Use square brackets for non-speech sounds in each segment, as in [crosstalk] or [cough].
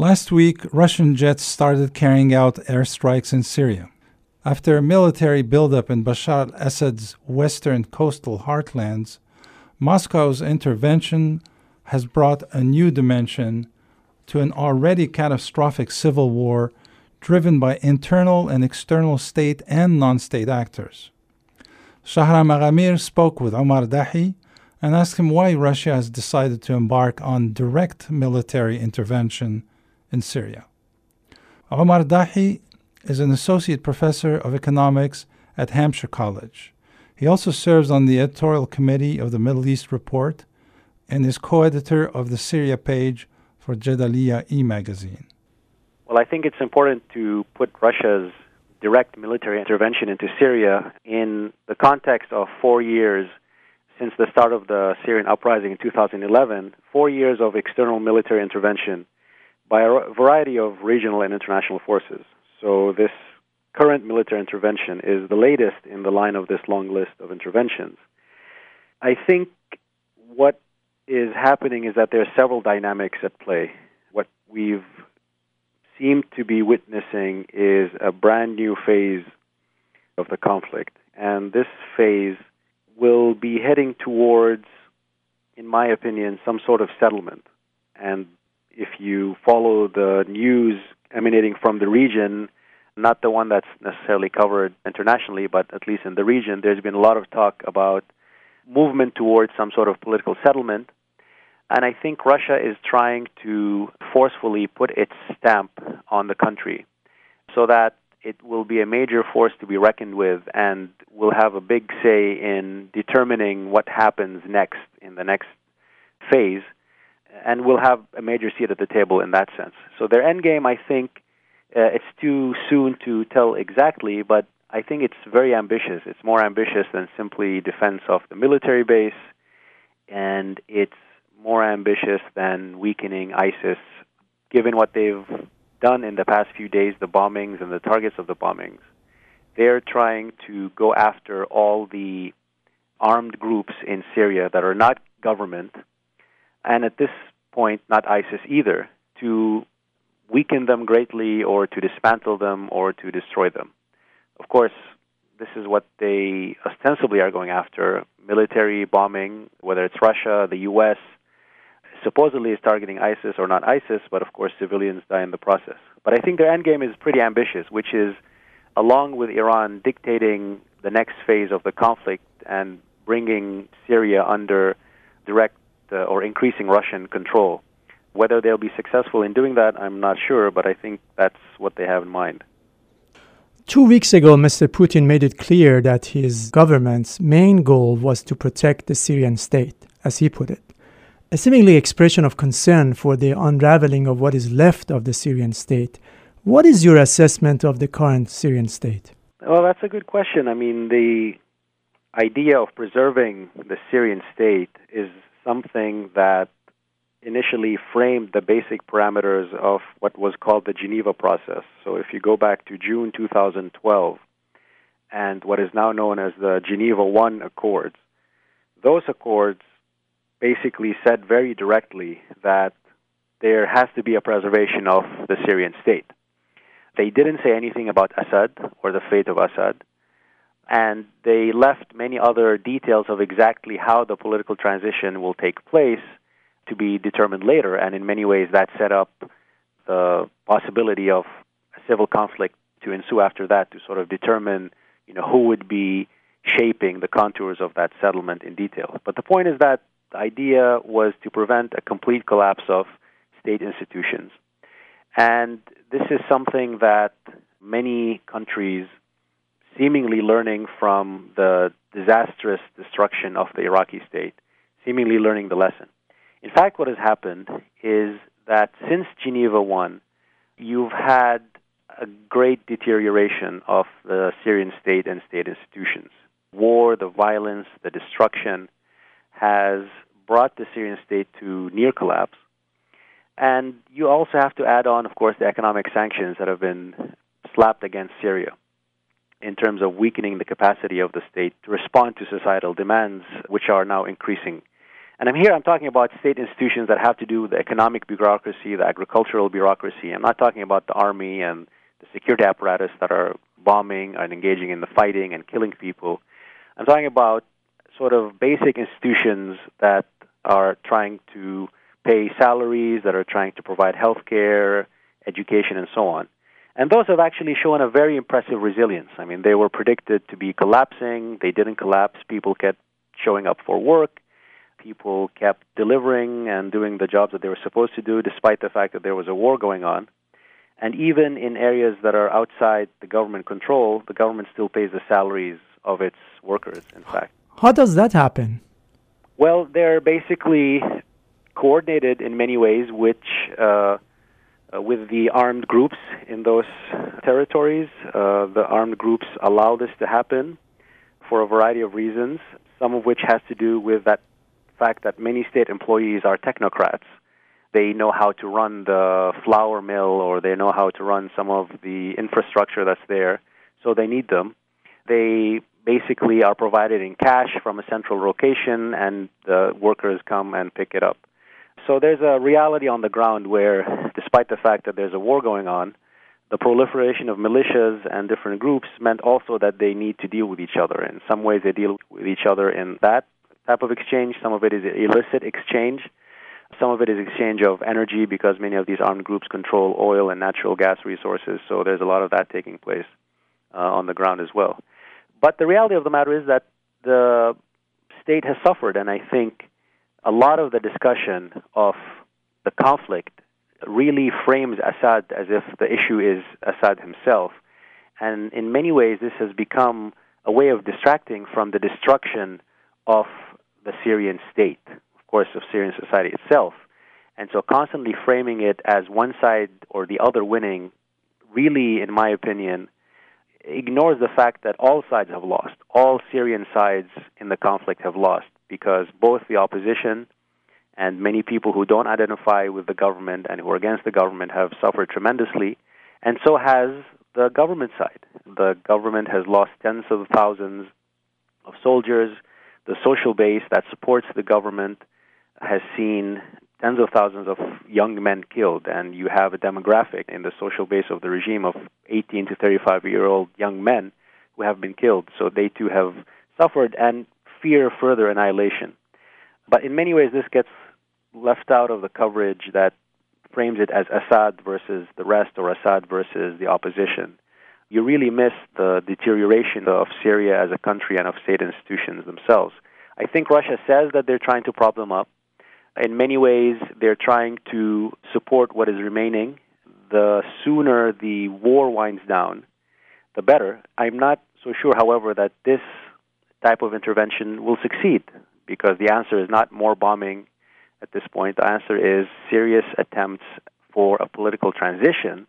Last week, Russian jets started carrying out airstrikes in Syria. After a military buildup in Bashar al Assad's western coastal heartlands, Moscow's intervention has brought a new dimension to an already catastrophic civil war driven by internal and external state and non state actors. Shahram Aghamir spoke with Omar Dahi and asked him why Russia has decided to embark on direct military intervention in Syria. Omar Dahi is an associate professor of economics at Hampshire College. He also serves on the editorial committee of the Middle East Report and is co editor of the Syria page for Jadaliyya e magazine. Well, I think it's important to put Russia's direct military intervention into Syria in the context of four years since the start of the Syrian uprising in 2011, four years of external military intervention by a variety of regional and international forces. So this current military intervention is the latest in the line of this long list of interventions. I think what is happening is that there are several dynamics at play. What we've seemed to be witnessing is a brand new phase of the conflict. And this phase will be heading towards, in my opinion, some sort of settlement. And if you follow the news emanating from the region, not the one that's necessarily covered internationally, but at least in the region, there's been a lot of talk about movement towards some sort of political settlement. And I think Russia is trying to forcefully put its stamp on the country so that it will be a major force to be reckoned with and will have a big say in determining what happens next in the next phase and will have a major seat at the table in that sense. So their end game, I think, uh, it's too soon to tell exactly, but I think it's very ambitious. It's more ambitious than simply defense of the military base, and it's more ambitious than weakening ISIS, given what they've done in the past few days, the bombings and the targets of the bombings. They're trying to go after all the armed groups in Syria that are not government, and at this point, not ISIS either, to weaken them greatly or to dismantle them or to destroy them. Of course, this is what they ostensibly are going after military bombing, whether it's Russia, the U.S., supposedly is targeting ISIS or not ISIS, but of course civilians die in the process. But I think their end game is pretty ambitious, which is, along with Iran, dictating the next phase of the conflict and bringing Syria under direct Uh, or increasing Russian control. Whether they'll be successful in doing that, I'm not sure, but I think that's what they have in mind. Two weeks ago, Mr. Putin made it clear that his government's main goal was to protect the Syrian state, as he put it. A seemingly expression of concern for the unraveling of what is left of the Syrian state. What is your assessment of the current Syrian state? Well, that's a good question. I mean, the idea of preserving the Syrian state is something that initially framed the basic parameters of what was called the Geneva process. So if you go back to June 2012 and what is now known as the Geneva 1 Accords, those accords basically said very directly that there has to be a preservation of the Syrian state. They didn't say anything about Assad or the fate of Assad and they left many other details of exactly how the political transition will take place to be determined later. And in many ways, that set up the possibility of a civil conflict to ensue after that to sort of determine, you know, who would be shaping the contours of that settlement in detail. But the point is that the idea was to prevent a complete collapse of state institutions. And this is something that many countries seemingly learning from the disastrous destruction of the Iraqi state, seemingly learning the lesson. In fact, what has happened is that since Geneva I, you've had a great deterioration of the Syrian state and state institutions. War, the violence, the destruction has brought the Syrian state to near collapse. And you also have to add on, of course, the economic sanctions that have been slapped against Syria in terms of weakening the capacity of the state to respond to societal demands, which are now increasing. And I'm here, I'm talking about state institutions that have to do with the economic bureaucracy, the agricultural bureaucracy. I'm not talking about the army and the security apparatus that are bombing and engaging in the fighting and killing people. I'm talking about sort of basic institutions that are trying to pay salaries, that are trying to provide health care, education, and so on. And those have actually shown a very impressive resilience. I mean, they were predicted to be collapsing. They didn't collapse. People kept showing up for work. People kept delivering and doing the jobs that they were supposed to do, despite the fact that there was a war going on. And even in areas that are outside the government control, the government still pays the salaries of its workers, in fact. How does that happen? Well, they're basically coordinated in many ways, which uh, uh, with the armed groups in those territories. Uh, the armed groups allow this to happen for a variety of reasons, some of which has to do with that fact that many state employees are technocrats. They know how to run the flour mill or they know how to run some of the infrastructure that's there, so they need them. They basically are provided in cash from a central location, and the workers come and pick it up. So there's a reality on the ground where, despite the fact that there's a war going on, the proliferation of militias and different groups meant also that they need to deal with each other. In some ways, they deal with each other in that type of exchange. Some of it is illicit exchange. Some of it is exchange of energy because many of these armed groups control oil and natural gas resources. So there's a lot of that taking place uh, on the ground as well. But the reality of the matter is that the state has suffered, and I think a lot of the discussion of the conflict really frames Assad as if the issue is Assad himself. And in many ways, this has become a way of distracting from the destruction of the Syrian state, of course, of Syrian society itself. And so constantly framing it as one side or the other winning really, in my opinion, ignores the fact that all sides have lost. All Syrian sides in the conflict have lost because both the opposition and many people who don't identify with the government and who are against the government have suffered tremendously, and so has the government side. The government has lost tens of thousands of soldiers. The social base that supports the government has seen tens of thousands of young men killed, and you have a demographic in the social base of the regime of 18 to 35 year old young men who have been killed. So they too have suffered and fear further annihilation. But in many ways, this gets left out of the coverage that frames it as Assad versus the rest or Assad versus the opposition. You really miss the deterioration of Syria as a country and of state institutions themselves. I think Russia says that they're trying to prop them up in many ways, they're trying to support what is remaining. The sooner the war winds down, the better. I'm not so sure, however, that this type of intervention will succeed because the answer is not more bombing at this point. The answer is serious attempts for a political transition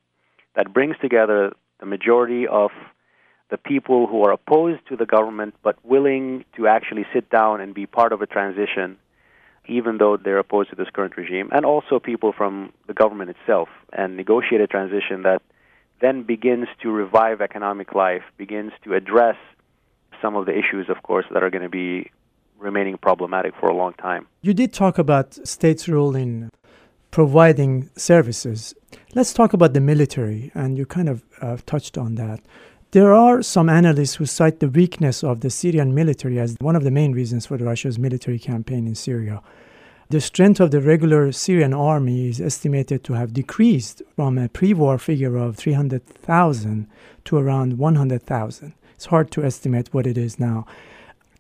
that brings together the majority of the people who are opposed to the government but willing to actually sit down and be part of a transition even though they're opposed to this current regime, and also people from the government itself, and negotiate a transition that then begins to revive economic life, begins to address some of the issues, of course, that are going to be remaining problematic for a long time. You did talk about states' role in providing services. Let's talk about the military, and you kind of uh, touched on that. There are some analysts who cite the weakness of the Syrian military as one of the main reasons for Russia's military campaign in Syria. The strength of the regular Syrian army is estimated to have decreased from a pre war figure of 300,000 to around 100,000. It's hard to estimate what it is now.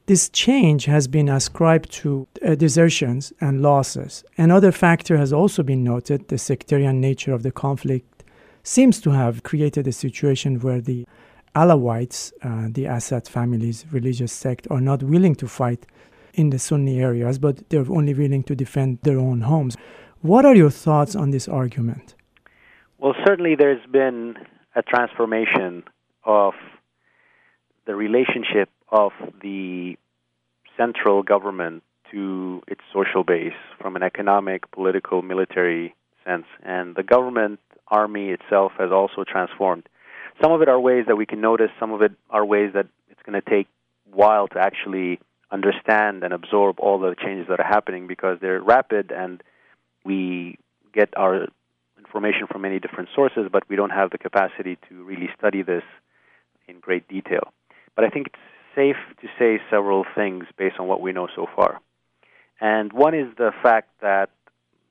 This change has been ascribed to uh, desertions and losses. Another factor has also been noted the sectarian nature of the conflict seems to have created a situation where the Alawites, uh, the Assad family's religious sect, are not willing to fight in the Sunni areas, but they're only willing to defend their own homes. What are your thoughts on this argument? Well, certainly there's been a transformation of the relationship of the central government to its social base from an economic, political, military sense. And the government army itself has also transformed. Some of it are ways that we can notice, some of it are ways that it's going to take while to actually understand and absorb all the changes that are happening because they're rapid and we get our information from many different sources, but we don't have the capacity to really study this in great detail. But I think it's safe to say several things based on what we know so far. And one is the fact that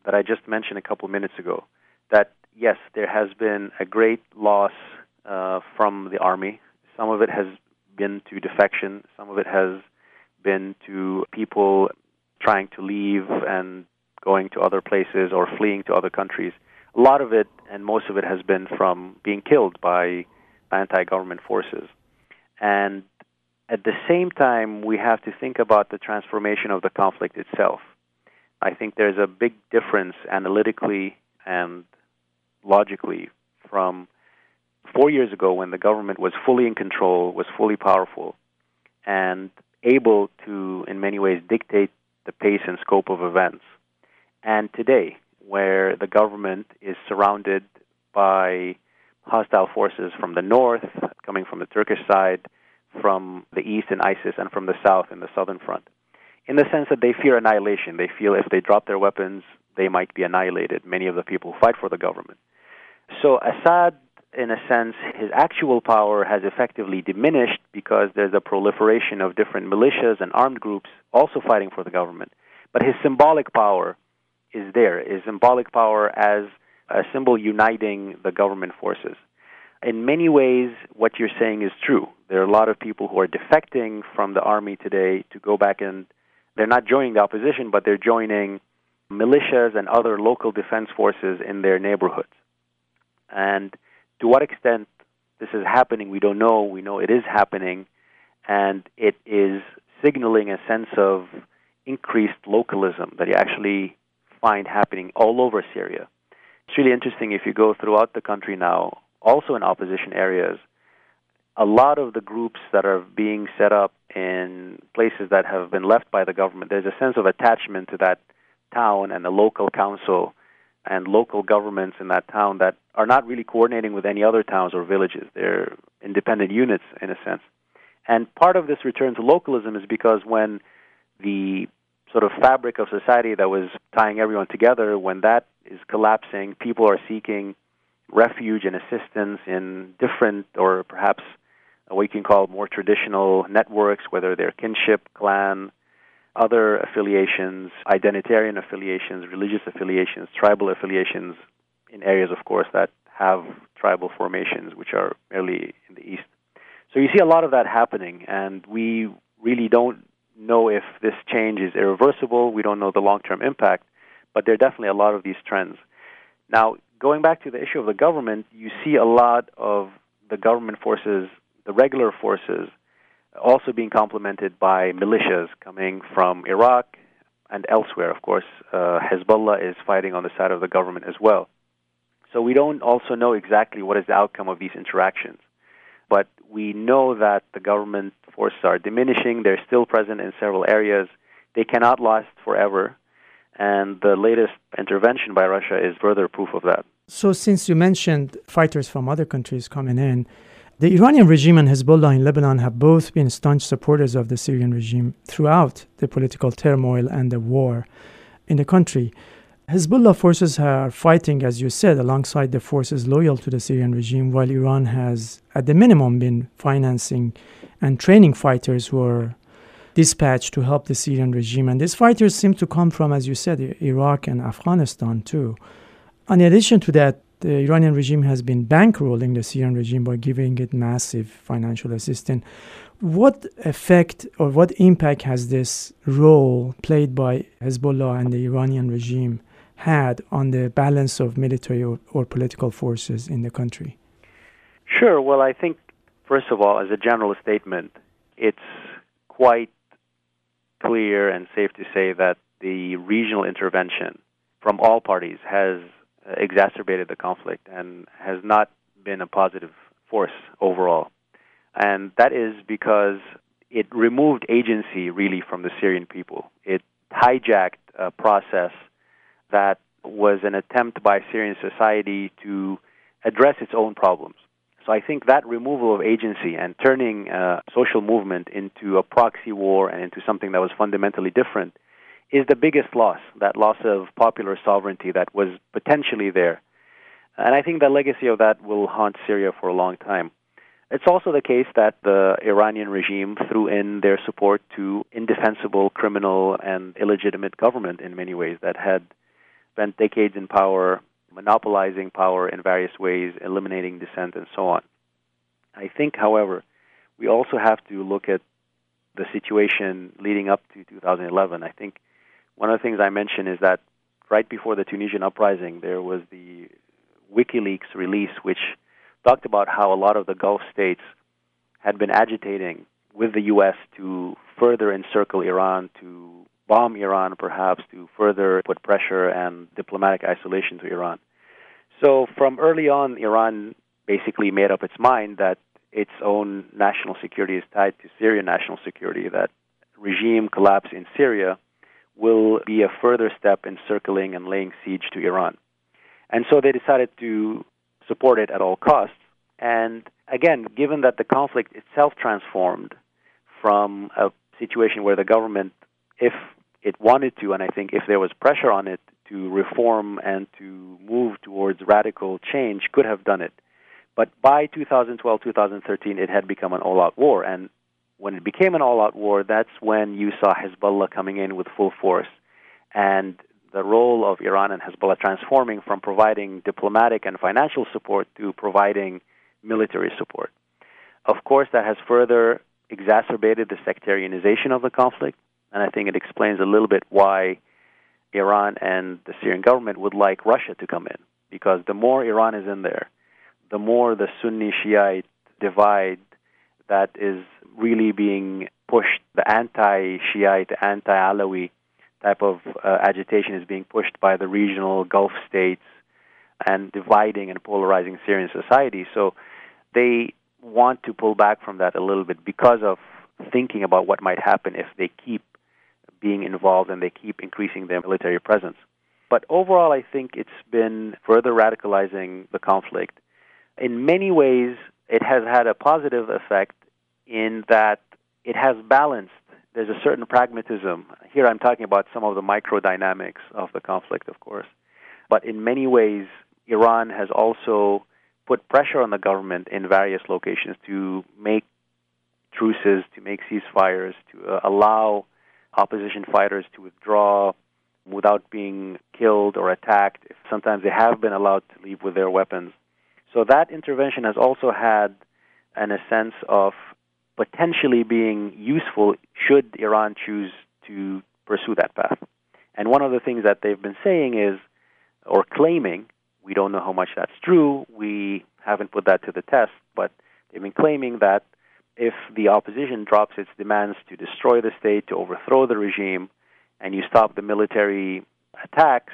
that I just mentioned a couple of minutes ago that yes, there has been a great loss uh, from the army. Some of it has been to defection. Some of it has been to people trying to leave and going to other places or fleeing to other countries. A lot of it, and most of it, has been from being killed by anti government forces. And at the same time, we have to think about the transformation of the conflict itself. I think there's a big difference analytically and logically from four years ago when the government was fully in control, was fully powerful, and able to, in many ways, dictate the pace and scope of events. And today, where the government is surrounded by hostile forces from the north, coming from the Turkish side, from the east in ISIS, and from the south in the southern front. In the sense that they fear annihilation. They feel if they drop their weapons, they might be annihilated, many of the people who fight for the government. So Assad in a sense, his actual power has effectively diminished because there's a proliferation of different militias and armed groups also fighting for the government. But his symbolic power is there, his symbolic power as a symbol uniting the government forces. In many ways, what you're saying is true. There are a lot of people who are defecting from the army today to go back and they're not joining the opposition, but they're joining militias and other local defense forces in their neighborhoods. And to what extent this is happening, we don't know. We know it is happening, and it is signaling a sense of increased localism that you actually find happening all over Syria. It's really interesting if you go throughout the country now, also in opposition areas, a lot of the groups that are being set up in places that have been left by the government, there's a sense of attachment to that town and the local council and local governments in that town that are not really coordinating with any other towns or villages. They're independent units in a sense. And part of this return to localism is because when the sort of fabric of society that was tying everyone together, when that is collapsing, people are seeking refuge and assistance in different or perhaps uh, what you can call more traditional networks, whether they're kinship, clan, other affiliations, identitarian affiliations, religious affiliations, tribal affiliations in areas, of course, that have tribal formations, which are merely in the east. So you see a lot of that happening, and we really don't know if this change is irreversible. We don't know the long term impact, but there are definitely a lot of these trends. Now, going back to the issue of the government, you see a lot of the government forces, the regular forces, also being complemented by militias coming from Iraq and elsewhere. Of course, uh, Hezbollah is fighting on the side of the government as well. So we don't also know exactly what is the outcome of these interactions. But we know that the government forces are diminishing. They're still present in several areas. They cannot last forever. And the latest intervention by Russia is further proof of that. So, since you mentioned fighters from other countries coming in, the Iranian regime and Hezbollah in Lebanon have both been staunch supporters of the Syrian regime throughout the political turmoil and the war in the country. Hezbollah forces are fighting, as you said, alongside the forces loyal to the Syrian regime, while Iran has, at the minimum, been financing and training fighters who are dispatched to help the Syrian regime. And these fighters seem to come from, as you said, Iraq and Afghanistan, too. In addition to that, the Iranian regime has been bankrolling the Syrian regime by giving it massive financial assistance. What effect or what impact has this role played by Hezbollah and the Iranian regime had on the balance of military or, or political forces in the country? Sure. Well, I think, first of all, as a general statement, it's quite clear and safe to say that the regional intervention from all parties has exacerbated the conflict and has not been a positive force overall. And that is because it removed agency really from the Syrian people. It hijacked a process that was an attempt by Syrian society to address its own problems. So I think that removal of agency and turning a social movement into a proxy war and into something that was fundamentally different is the biggest loss, that loss of popular sovereignty that was potentially there. And I think the legacy of that will haunt Syria for a long time. It's also the case that the Iranian regime threw in their support to indefensible, criminal, and illegitimate government in many ways that had spent decades in power, monopolizing power in various ways, eliminating dissent, and so on. I think, however, we also have to look at the situation leading up to 2011. I think one of the things I mentioned is that right before the Tunisian uprising, there was the WikiLeaks release, which talked about how a lot of the Gulf states had been agitating with the U.S. to further encircle Iran, to bomb Iran, perhaps, to further put pressure and diplomatic isolation to Iran. So, from early on, Iran basically made up its mind that its own national security is tied to Syrian national security, that regime collapse in Syria will be a further step in circling and laying siege to Iran. And so they decided to support it at all costs. And again, given that the conflict itself transformed from a situation where the government, if it wanted to, and I think if there was pressure on it to reform and to move towards radical change, could have done it. But by 2012, 2013, it had become an all out war. And when it became an all out war, that's when you saw Hezbollah coming in with full force. And the role of Iran and Hezbollah transforming from providing diplomatic and financial support to providing military support. Of course, that has further exacerbated the sectarianization of the conflict, and I think it explains a little bit why Iran and the Syrian government would like Russia to come in. Because the more Iran is in there, the more the Sunni Shiite divide that is really being pushed, the anti Shiite, anti Alawi type of uh, agitation is being pushed by the regional Gulf states and dividing and polarizing Syrian society. So they want to pull back from that a little bit because of thinking about what might happen if they keep being involved and they keep increasing their military presence. But overall, I think it's been further radicalizing the conflict. In many ways, it has had a positive effect in that it has balanced there's a certain pragmatism. Here I'm talking about some of the micro dynamics of the conflict, of course. But in many ways, Iran has also put pressure on the government in various locations to make truces, to make ceasefires, to uh, allow opposition fighters to withdraw without being killed or attacked. Sometimes they have been allowed to leave with their weapons. So that intervention has also had an, a sense of potentially being useful should Iran choose to pursue that path. And one of the things that they've been saying is, or claiming, we don't know how much that's true, we haven't put that to the test, but they've been claiming that if the opposition drops its demands to destroy the state, to overthrow the regime, and you stop the military attacks,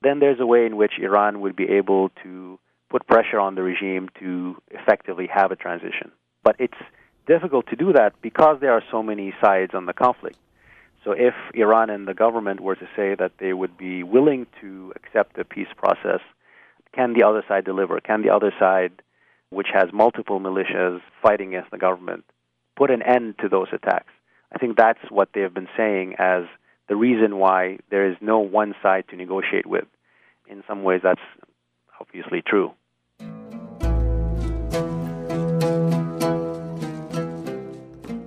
then there's a way in which Iran would be able to put pressure on the regime to effectively have a transition. But it's difficult to do that because there are so many sides on the conflict. So if Iran and the government were to say that they would be willing to accept the peace process, can the other side deliver? Can the other side, which has multiple militias fighting against the government, put an end to those attacks? I think that's what they have been saying as the reason why there is no one side to negotiate with. In some ways, that's obviously true.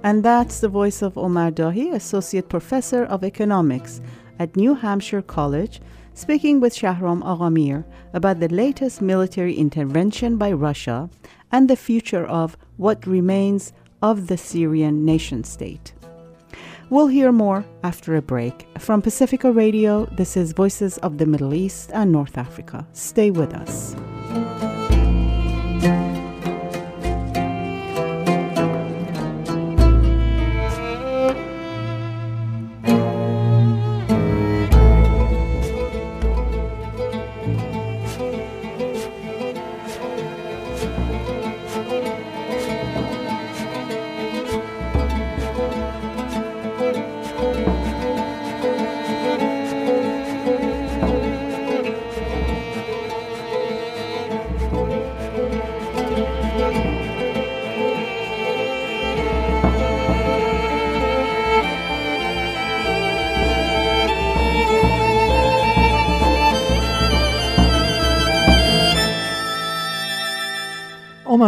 And that's the voice of Omar Dahi, Associate Professor of Economics at New Hampshire College, speaking with Shahram Aghamir about the latest military intervention by Russia and the future of what remains of the Syrian nation state. We'll hear more after a break. From Pacifica Radio, this is Voices of the Middle East and North Africa. Stay with us.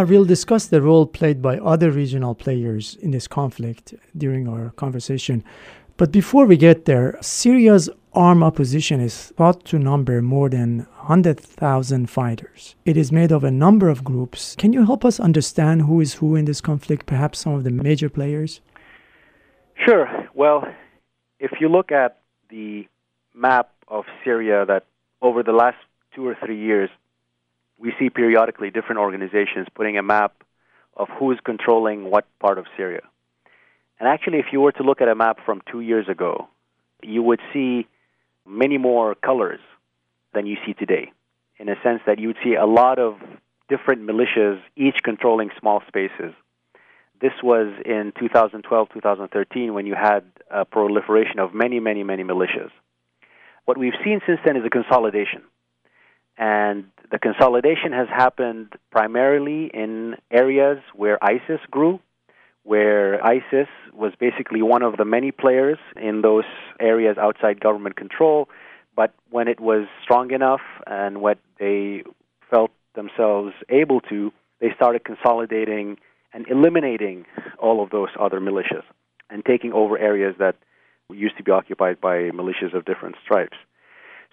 We'll discuss the role played by other regional players in this conflict during our conversation. But before we get there, Syria's armed opposition is thought to number more than 100,000 fighters. It is made of a number of groups. Can you help us understand who is who in this conflict, perhaps some of the major players? Sure. Well, if you look at the map of Syria that over the last two or three years, we see periodically different organizations putting a map of who is controlling what part of Syria. And actually, if you were to look at a map from two years ago, you would see many more colors than you see today, in a sense that you would see a lot of different militias, each controlling small spaces. This was in 2012, 2013, when you had a proliferation of many, many, many militias. What we've seen since then is a consolidation. And the consolidation has happened primarily in areas where ISIS grew, where ISIS was basically one of the many players in those areas outside government control. But when it was strong enough and what they felt themselves able to, they started consolidating and eliminating all of those other militias and taking over areas that used to be occupied by militias of different stripes.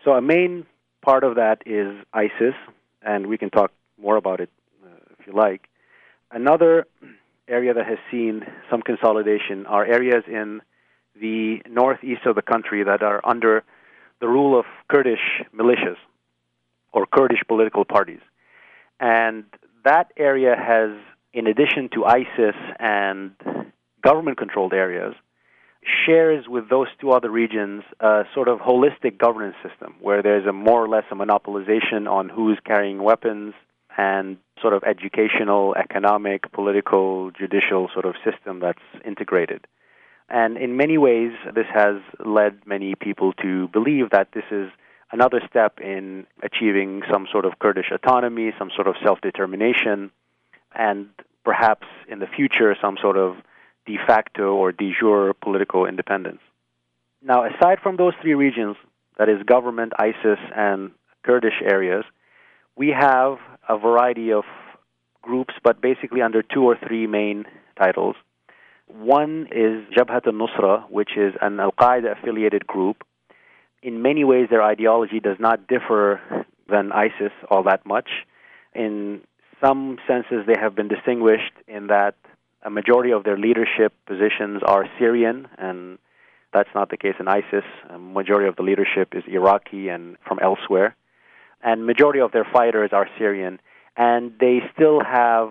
So a main part of that is ISIS, and we can talk more about it uh, if you like. Another area that has seen some consolidation are areas in the northeast of the country that are under the rule of Kurdish militias or Kurdish political parties. And that area has, in addition to ISIS and government controlled areas, shares with those two other regions a sort of holistic governance system where there's a more or less a monopolization on who's carrying weapons and sort of educational, economic, political, judicial sort of system that's integrated. And in many ways, this has led many people to believe that this is another step in achieving some sort of Kurdish autonomy, some sort of self determination, and perhaps in the future, some sort of de facto or de jure political independence. Now, aside from those three regions, that is government, ISIS, and Kurdish areas, we have a variety of groups, but basically under two or three main titles. One is Jabhat al-Nusra, which is an Al-Qaeda affiliated group. In many ways, their ideology does not differ than ISIS all that much. In some senses, they have been distinguished in that a majority of their leadership positions are Syrian, and that's not the case in ISIS. A majority of the leadership is Iraqi and from elsewhere. And majority of their fighters are Syrian, and they still have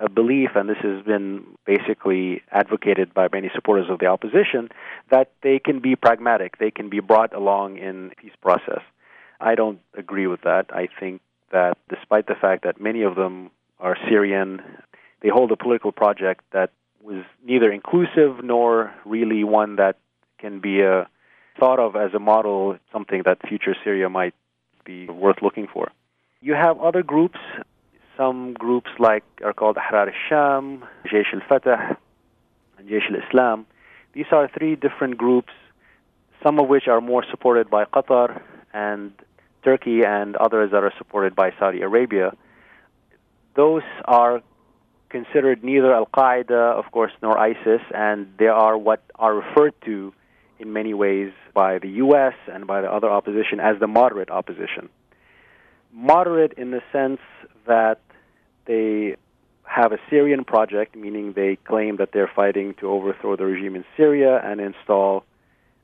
a belief, and this has been basically advocated by many supporters of the opposition, that they can be pragmatic, they can be brought along in peace process. I don't agree with that. I think that despite the fact that many of them are Syrian, they hold a political project that was neither inclusive nor really one that can be uh, thought of as a model, something that future Syria might be worth looking for. You have other groups. Some groups like are called Ahrar al-Sham, Jaish al-Fatah, and Jaish al-Islam. These are three different groups, some of which are more supported by Qatar and Turkey, and others that are supported by Saudi Arabia. Those are considered neither Al Qaeda, of course, nor ISIS, and they are what are referred to in many ways by the U.S. and by the other opposition as the moderate opposition. Moderate in the sense that they have a Syrian project, meaning they claim that they're fighting to overthrow the regime in Syria and install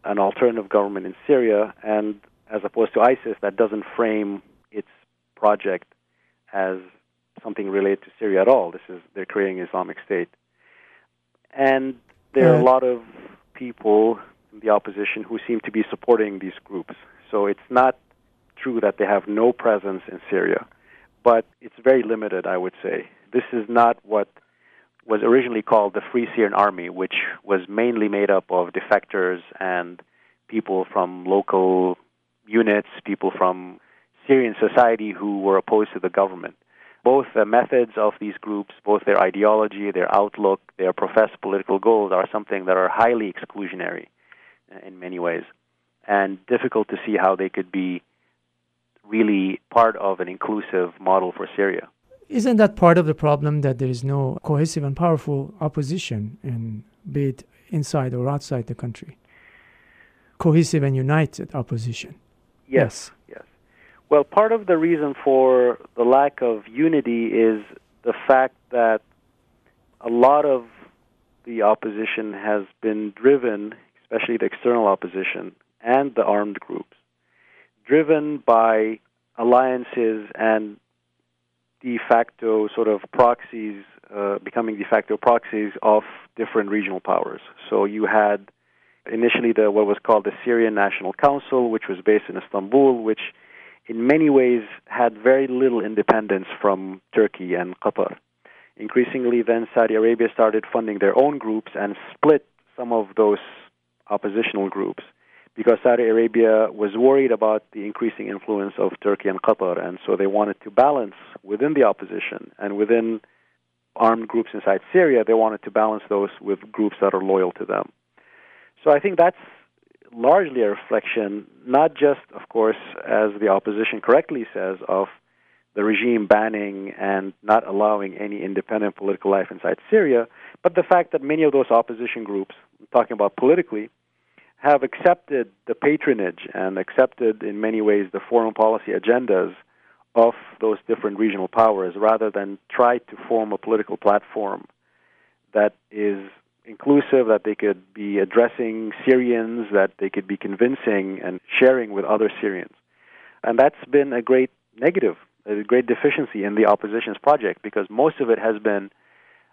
an alternative government in Syria, and as opposed to ISIS, that doesn't frame its project as something related to Syria at all. This is they're creating Islamic State, and there are a lot of people in the opposition who seem to be supporting these groups. So it's not true that they have no presence in Syria, but it's very limited, I would say. This is not what was originally called the Free Syrian Army, which was mainly made up of defectors and people from local units, people from Syrian society who were opposed to the government both the methods of these groups, both their ideology, their outlook, their professed political goals are something that are highly exclusionary uh, in many ways and difficult to see how they could be really part of an inclusive model for Syria. Isn't that part of the problem that there is no cohesive and powerful opposition, in, be it inside or outside the country? Cohesive and united opposition. Yes, yes. Well, part of the reason for the lack of unity is the fact that a lot of the opposition has been driven, especially the external opposition and the armed groups, driven by alliances and de facto sort of proxies, uh, becoming de facto proxies of different regional powers. So you had initially the what was called the Syrian National Council, which was based in Istanbul, which in many ways had very little independence from Turkey and Qatar. Increasingly, then Saudi Arabia started funding their own groups and split some of those oppositional groups because Saudi Arabia was worried about the increasing influence of Turkey and Qatar, and so they wanted to balance within the opposition and within armed groups inside Syria, they wanted to balance those with groups that are loyal to them. So I think that's largely a reflection, not just, of course, as the opposition correctly says, of the regime banning and not allowing any independent political life inside Syria, but the fact that many of those opposition groups, talking about politically, have accepted the patronage and accepted in many ways the foreign policy agendas of those different regional powers rather than try to form a political platform that is inclusive, that they could be addressing Syrians, that they could be convincing and sharing with other Syrians. And that's been a great negative, a great deficiency in the opposition's project because most of it has been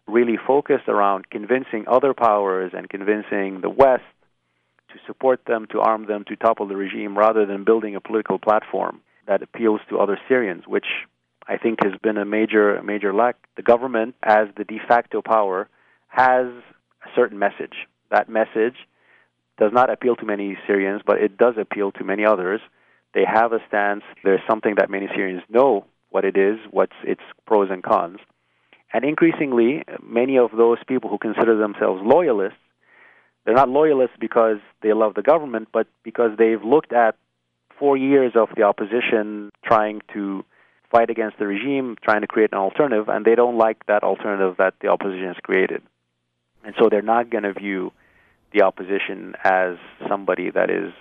really focused around convincing other powers and convincing the West to support them, to arm them, to topple the regime, rather than building a political platform that appeals to other Syrians, which I think has been a major, major lack. The government, as the de facto power, has a certain message. That message does not appeal to many Syrians, but it does appeal to many others. They have a stance. There's something that many Syrians know what it is, what's its pros and cons. And increasingly, many of those people who consider themselves loyalists, they're not loyalists because they love the government, but because they've looked at four years of the opposition trying to fight against the regime, trying to create an alternative, and they don't like that alternative that the opposition has created. And so they're not going to view the opposition as somebody that is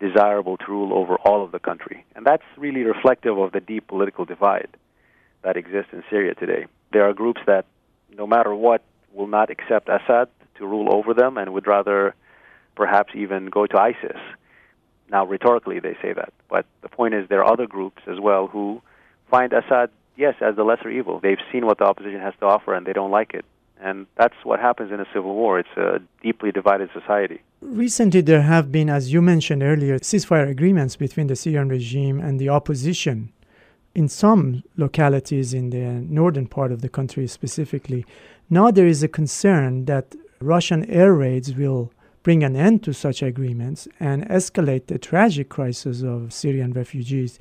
desirable to rule over all of the country. And that's really reflective of the deep political divide that exists in Syria today. There are groups that, no matter what, will not accept Assad to rule over them and would rather perhaps even go to ISIS. Now, rhetorically, they say that. But the point is, there are other groups as well who find Assad, yes, as the lesser evil. They've seen what the opposition has to offer and they don't like it. And that's what happens in a civil war. It's a deeply divided society. Recently, there have been, as you mentioned earlier, ceasefire agreements between the Syrian regime and the opposition in some localities in the northern part of the country specifically. Now there is a concern that Russian air raids will bring an end to such agreements and escalate the tragic crisis of Syrian refugees.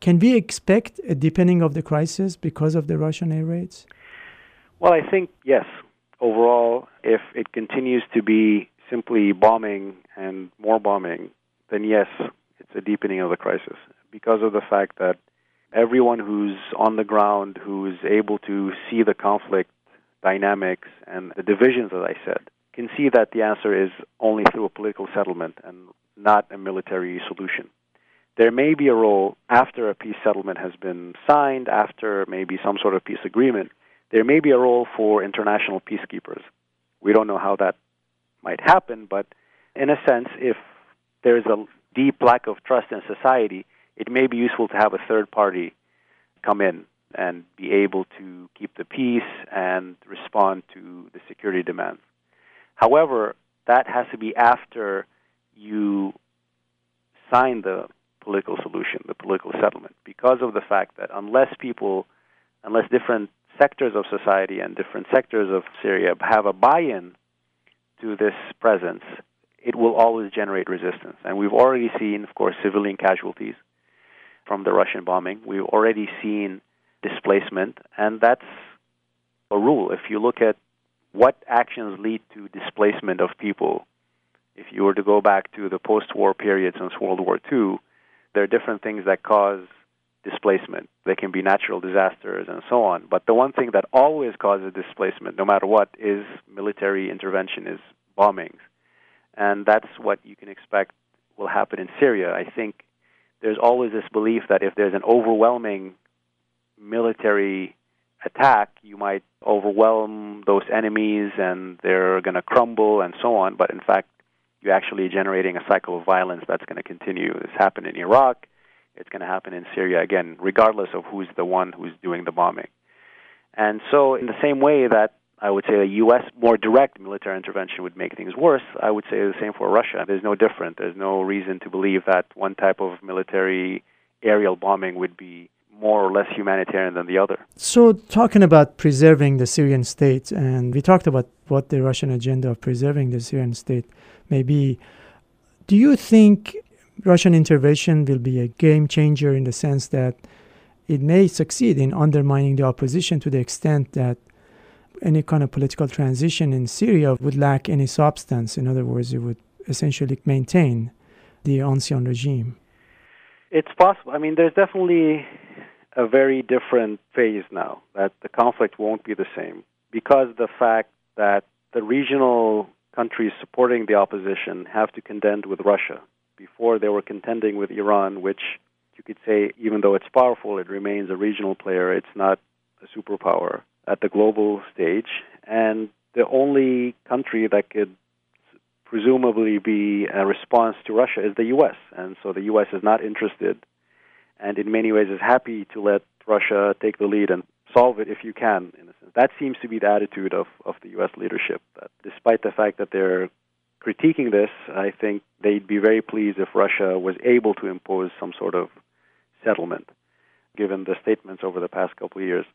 Can we expect a deepening of the crisis because of the Russian air raids? Well, I think yes. Overall, if it continues to be simply bombing and more bombing, then yes, it's a deepening of the crisis because of the fact that everyone who's on the ground, who's able to see the conflict dynamics and the divisions, as I said, can see that the answer is only through a political settlement and not a military solution. There may be a role after a peace settlement has been signed, after maybe some sort of peace agreement. There may be a role for international peacekeepers. We don't know how that might happen, but in a sense, if there's a deep lack of trust in society, it may be useful to have a third party come in and be able to keep the peace and respond to the security demands. However, that has to be after you sign the political solution, the political settlement, because of the fact that unless people, unless different sectors of society and different sectors of Syria have a buy in to this presence, it will always generate resistance. And we've already seen, of course, civilian casualties from the Russian bombing. We've already seen displacement, and that's a rule. If you look at what actions lead to displacement of people, if you were to go back to the post war period since World War II, there are different things that cause displacement. There can be natural disasters and so on. But the one thing that always causes displacement, no matter what, is military intervention, is bombings. And that's what you can expect will happen in Syria. I think there's always this belief that if there's an overwhelming military attack, you might overwhelm those enemies and they're going to crumble and so on. But in fact, you're actually generating a cycle of violence that's going to continue. This happened in Iraq. It's going to happen in Syria again, regardless of who's the one who's doing the bombing. And so, in the same way that I would say a U.S. more direct military intervention would make things worse, I would say the same for Russia. There's no different. There's no reason to believe that one type of military aerial bombing would be more or less humanitarian than the other. So, talking about preserving the Syrian state, and we talked about what the Russian agenda of preserving the Syrian state may be. Do you think Russian intervention will be a game changer in the sense that it may succeed in undermining the opposition to the extent that any kind of political transition in Syria would lack any substance? In other words, it would essentially maintain the ancien regime. It's possible. I mean, there's definitely a very different phase now, that the conflict won't be the same because the fact that the regional countries supporting the opposition have to contend with Russia. Before they were contending with Iran, which you could say, even though it's powerful, it remains a regional player. It's not a superpower at the global stage. And the only country that could presumably be a response to Russia is the U.S. And so the U.S. is not interested and in many ways is happy to let Russia take the lead and solve it if you can. In a sense, that seems to be the attitude of of the U.S. leadership. That despite the fact that they're critiquing this, I think they'd be very pleased if Russia was able to impose some sort of settlement, given the statements over the past couple of years.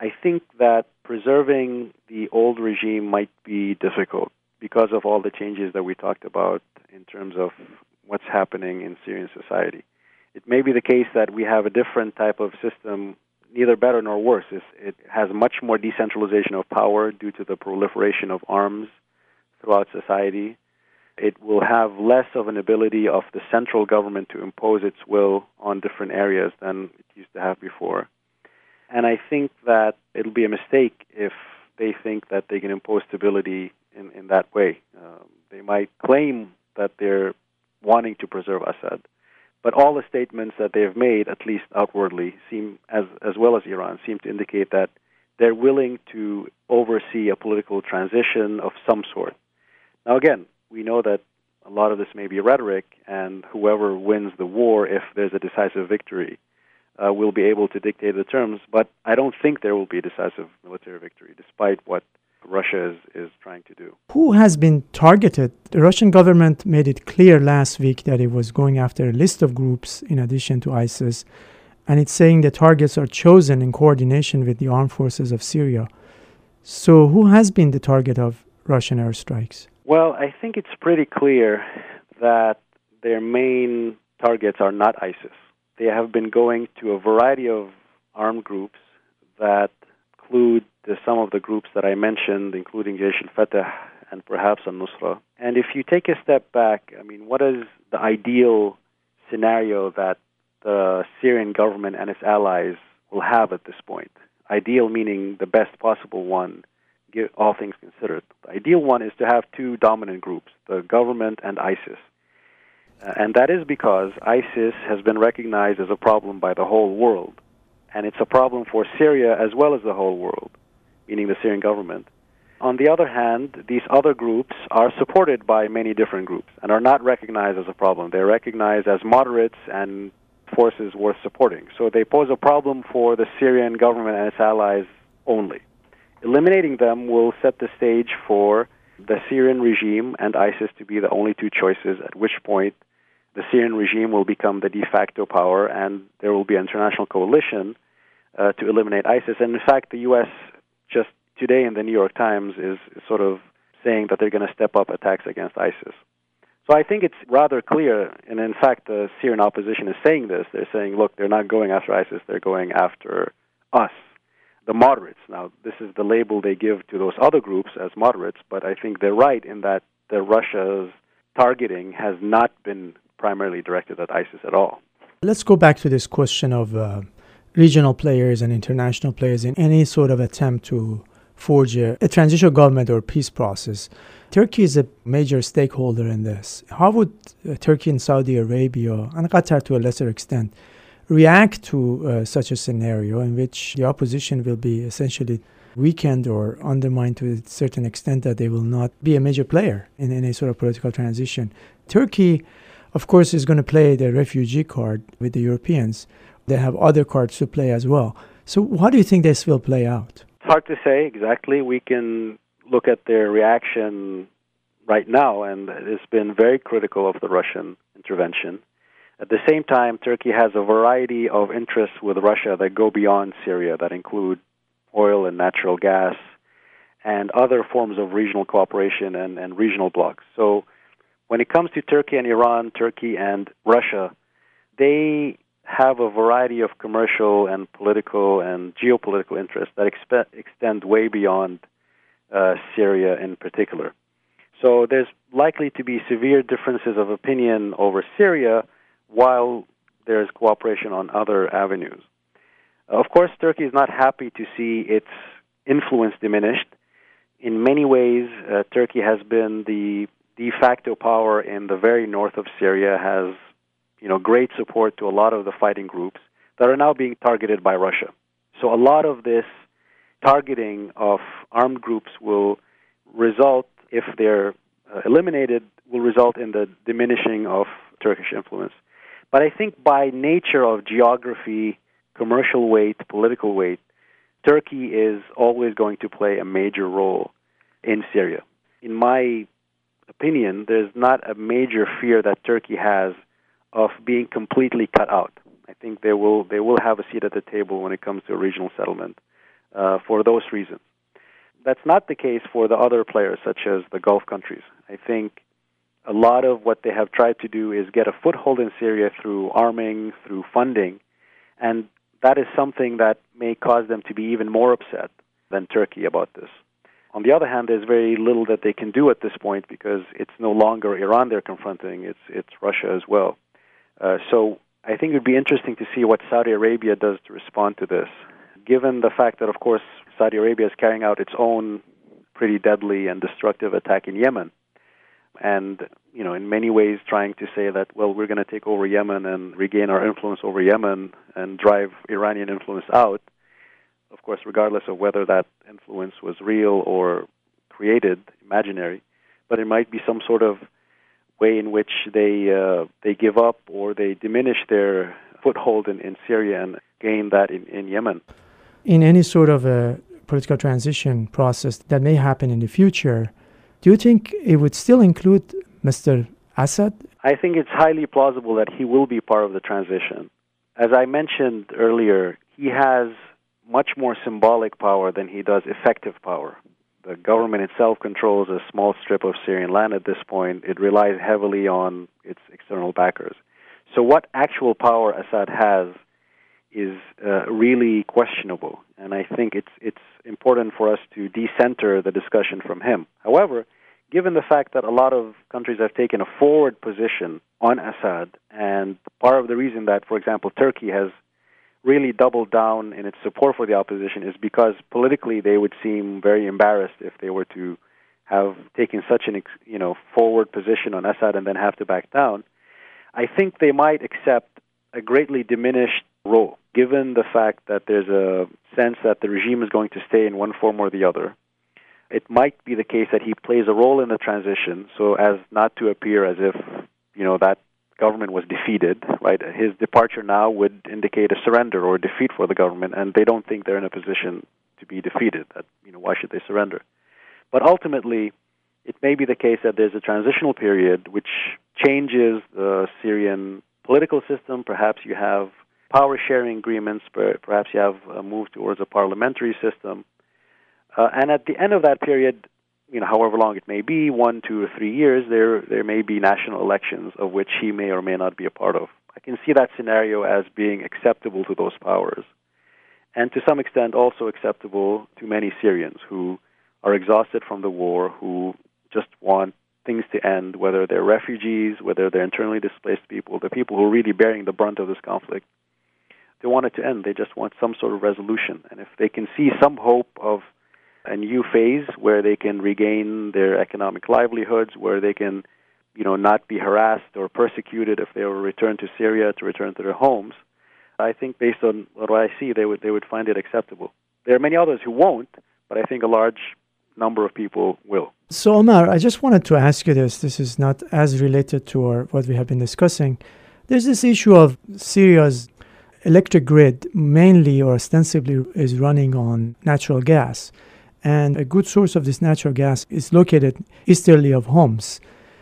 I think that preserving the old regime might be difficult because of all the changes that we talked about in terms of what's happening in Syrian society it may be the case that we have a different type of system, neither better nor worse. It has much more decentralization of power due to the proliferation of arms throughout society. It will have less of an ability of the central government to impose its will on different areas than it used to have before. And I think that it'll be a mistake if they think that they can impose stability in, in that way. Um, they might claim that they're wanting to preserve Assad, but all the statements that they have made, at least outwardly, seem, as, as well as Iran, seem to indicate that they're willing to oversee a political transition of some sort. Now, again, we know that a lot of this may be rhetoric, and whoever wins the war, if there's a decisive victory, uh, will be able to dictate the terms. But I don't think there will be a decisive military victory, despite what Russia is, is trying to do. Who has been targeted? The Russian government made it clear last week that it was going after a list of groups in addition to ISIS, and it's saying the targets are chosen in coordination with the armed forces of Syria. So, who has been the target of Russian airstrikes? Well, I think it's pretty clear that their main targets are not ISIS. They have been going to a variety of armed groups that include some of the groups that I mentioned, including Jaish al-Fatah and perhaps al-Nusra. And if you take a step back, I mean, what is the ideal scenario that the Syrian government and its allies will have at this point? Ideal meaning the best possible one, all things considered. The ideal one is to have two dominant groups, the government and ISIS. Uh, and that is because ISIS has been recognized as a problem by the whole world. And it's a problem for Syria as well as the whole world meaning the Syrian government. On the other hand, these other groups are supported by many different groups and are not recognized as a problem. They're recognized as moderates and forces worth supporting. So they pose a problem for the Syrian government and its allies only. Eliminating them will set the stage for the Syrian regime and ISIS to be the only two choices, at which point the Syrian regime will become the de facto power and there will be an international coalition uh, to eliminate ISIS. And in fact, the U.S just today in the New York Times is, sort of saying that they're going to step up attacks against ISIS. So I think it's rather clear, and in fact, the Syrian opposition is saying this. They're saying, look, they're not going after ISIS, they're going after us, the moderates. Now, this is the label they give to those other groups as moderates, but I think they're right in that the Russia's targeting has not been primarily directed at ISIS at all. Let's go back to this question of uh, regional players and international players in any sort of attempt to forge a, a transitional government or peace process. Turkey is a major stakeholder in this. How would uh, Turkey and Saudi Arabia, and Qatar to a lesser extent, react to uh, such a scenario in which the opposition will be essentially weakened or undermined to a certain extent that they will not be a major player in any sort of political transition? Turkey, of course, is going to play the refugee card with the Europeans. They have other cards to play as well. So, how do you think this will play out? It's hard to say exactly. We can look at their reaction right now, and it's been very critical of the Russian intervention. At the same time, Turkey has a variety of interests with Russia that go beyond Syria, that include oil and natural gas and other forms of regional cooperation and, and regional blocs. So, when it comes to Turkey and Iran, Turkey and Russia, they have a variety of commercial and political and geopolitical interests that expe- extend way beyond uh, Syria in particular. So there's likely to be severe differences of opinion over Syria while there's cooperation on other avenues. Of course, Turkey is not happy to see its influence diminished. In many ways, uh, Turkey has been the de facto power in the very north of Syria, has you know, great support to a lot of the fighting groups that are now being targeted by Russia. So a lot of this targeting of armed groups will result, if they're uh, eliminated, will result in the diminishing of Turkish influence. But I think by nature of geography, commercial weight, political weight, Turkey is always going to play a major role in Syria. In my opinion, there's not a major fear that Turkey has of being completely cut out. I think they will they will have a seat at the table when it comes to a regional settlement uh, for those reasons. That's not the case for the other players, such as the Gulf countries. I think a lot of what they have tried to do is get a foothold in Syria through arming, through funding, and that is something that may cause them to be even more upset than Turkey about this. On the other hand, there's very little that they can do at this point because it's no longer Iran they're confronting; it's it's Russia as well. Uh, so I think it would be interesting to see what Saudi Arabia does to respond to this, given the fact that, of course, Saudi Arabia is carrying out its own pretty deadly and destructive attack in Yemen. And, you know, in many ways trying to say that, well, we're going to take over Yemen and regain our influence over Yemen and drive Iranian influence out. Of course, regardless of whether that influence was real or created, imaginary, but it might be some sort of way in which they uh, they give up or they diminish their foothold in, in Syria and gain that in, in Yemen. In any sort of a political transition process that may happen in the future, do you think it would still include Mr. Assad? I think it's highly plausible that he will be part of the transition. As I mentioned earlier, he has much more symbolic power than he does effective power the government itself controls a small strip of Syrian land at this point. It relies heavily on its external backers. So, what actual power Assad has is uh, really questionable, and I think it's it's important for us to decenter the discussion from him. However, given the fact that a lot of countries have taken a forward position on Assad, and part of the reason that, for example, Turkey has really doubled down in its support for the opposition is because politically they would seem very embarrassed if they were to have taken such an you know forward position on Assad and then have to back down. I think they might accept a greatly diminished role, given the fact that there's a sense that the regime is going to stay in one form or the other. It might be the case that he plays a role in the transition, so as not to appear as if you know that government was defeated, right? His departure now would indicate a surrender or a defeat for the government, and they don't think they're in a position to be defeated. That you know, why should they surrender? But ultimately, it may be the case that there's a transitional period which changes the Syrian political system. Perhaps you have power sharing agreements. Perhaps you have a move towards a parliamentary system. Uh, and at the end of that period, you know, however long it may be, one, two, or three years, there there may be national elections of which he may or may not be a part of. I can see that scenario as being acceptable to those powers, and to some extent also acceptable to many Syrians who are exhausted from the war, who just want things to end, whether they're refugees, whether they're internally displaced people, the people who are really bearing the brunt of this conflict. They want it to end. They just want some sort of resolution. And if they can see some hope of a new phase where they can regain their economic livelihoods, where they can, you know, not be harassed or persecuted if they were returned to Syria to return to their homes, I think based on what I see, they would they would find it acceptable. There are many others who won't, but I think a large number of people will. So, Omar, I just wanted to ask you this. This is not as related to our, what we have been discussing. There's this issue of Syria's electric grid, mainly or ostensibly, is running on natural gas. And a good source of this natural gas is located easterly of Homs.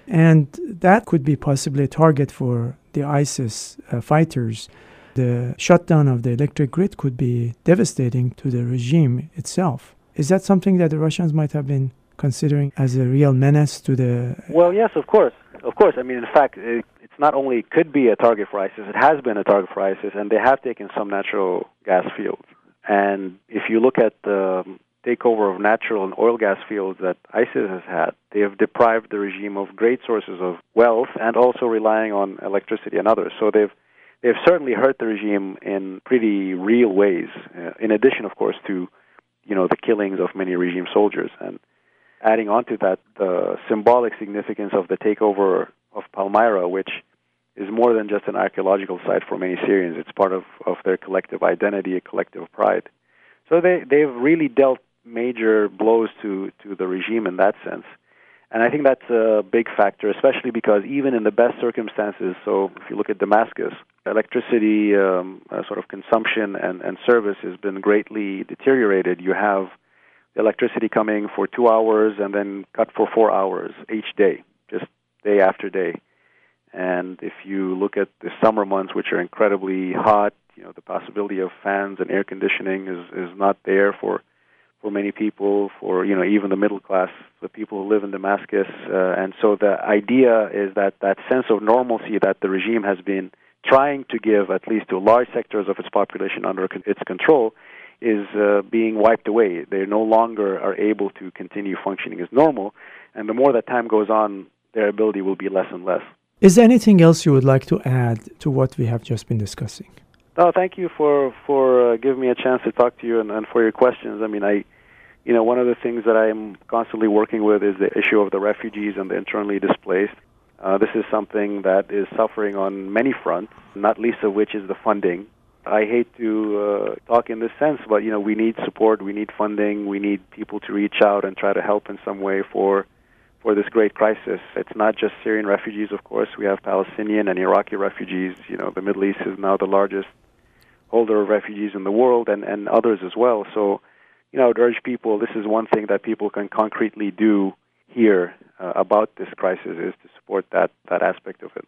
And that could be possibly a target for the ISIS uh, fighters. The shutdown of the electric grid could be devastating to the regime itself. Is that something that the Russians might have been considering as a real menace to the? Well, yes, of course, of course. I mean, in fact, it, not only could be a target for ISIS; it has been a target for ISIS, and they have taken some natural gas fields. And if you look at the takeover of natural and oil gas fields that ISIS has had, they have deprived the regime of great sources of wealth and also relying on electricity and others. So they've they've certainly hurt the regime in pretty real ways. Uh, in addition, of course, to you know the killings of many regime soldiers and adding on to that the symbolic significance of the takeover of Palmyra, which is more than just an archaeological site for many Syrians. It's part of, of their collective identity, a collective pride. So they they've really dealt major blows to to the regime in that sense. And I think that's a big factor, especially because even in the best circumstances, so if you look at Damascus, electricity um, uh, sort of consumption and, and service has been greatly deteriorated. You have electricity coming for two hours and then cut for four hours each day, just day after day. And if you look at the summer months, which are incredibly hot, you know the possibility of fans and air conditioning is is not there for for many people, for you know even the middle class, the people who live in Damascus, uh, and so the idea is that that sense of normalcy that the regime has been trying to give at least to large sectors of its population under its control is uh, being wiped away. They no longer are able to continue functioning as normal, and the more that time goes on, their ability will be less and less. Is there anything else you would like to add to what we have just been discussing? No, thank you for for uh, giving me a chance to talk to you and, and for your questions. I mean, I, you know, one of the things that I'm constantly working with is the issue of the refugees and the internally displaced. Uh, this is something that is suffering on many fronts, not least of which is the funding. I hate to uh, talk in this sense, but you know, we need support, we need funding, we need people to reach out and try to help in some way for for this great crisis. It's not just Syrian refugees, of course. We have Palestinian and Iraqi refugees. You know, the Middle East is now the largest holder of refugees in the world and, and others as well. So, you know, I would urge people, this is one thing that people can concretely do here uh, about this crisis is to support that, that aspect of it.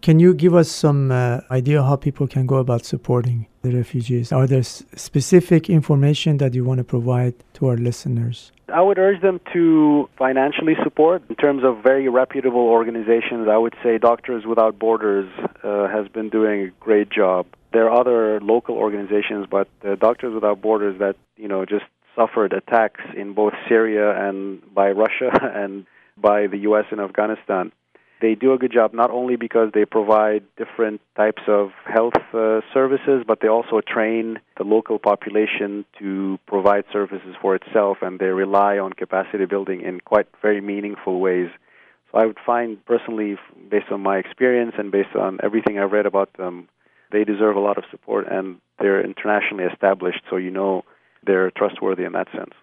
Can you give us some uh, idea how people can go about supporting the refugees? Are there s- specific information that you want to provide to our listeners? I would urge them to financially support. In terms of very reputable organizations, I would say Doctors Without Borders uh, has been doing a great job. There are other local organizations, but uh, Doctors Without Borders that you know just suffered attacks in both Syria and by Russia [laughs] and by the U.S. in Afghanistan. They do a good job not only because they provide different types of health uh, services, but they also train the local population to provide services for itself, and they rely on capacity building in quite very meaningful ways. So I would find personally, based on my experience and based on everything I've read about them, they deserve a lot of support, and they're internationally established, so you know they're trustworthy in that sense.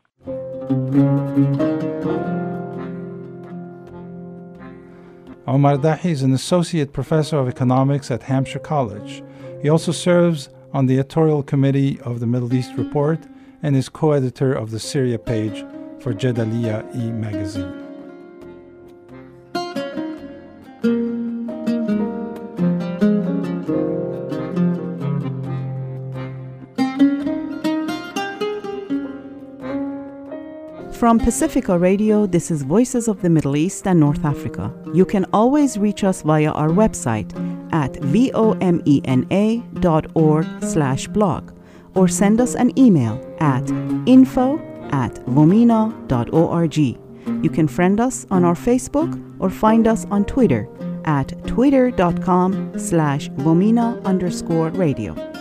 Omar Dahi is an associate professor of economics at Hampshire College. He also serves on the editorial committee of the Middle East Report and is co editor of the Syria page for Jadaliyya e magazine. From Pacifica Radio, this is Voices of the Middle East and North Africa. You can always reach us via our website at vomena.org slash blog or send us an email at info at vomena.org. You can friend us on our Facebook or find us on Twitter at twitter.com slash vomena underscore radio.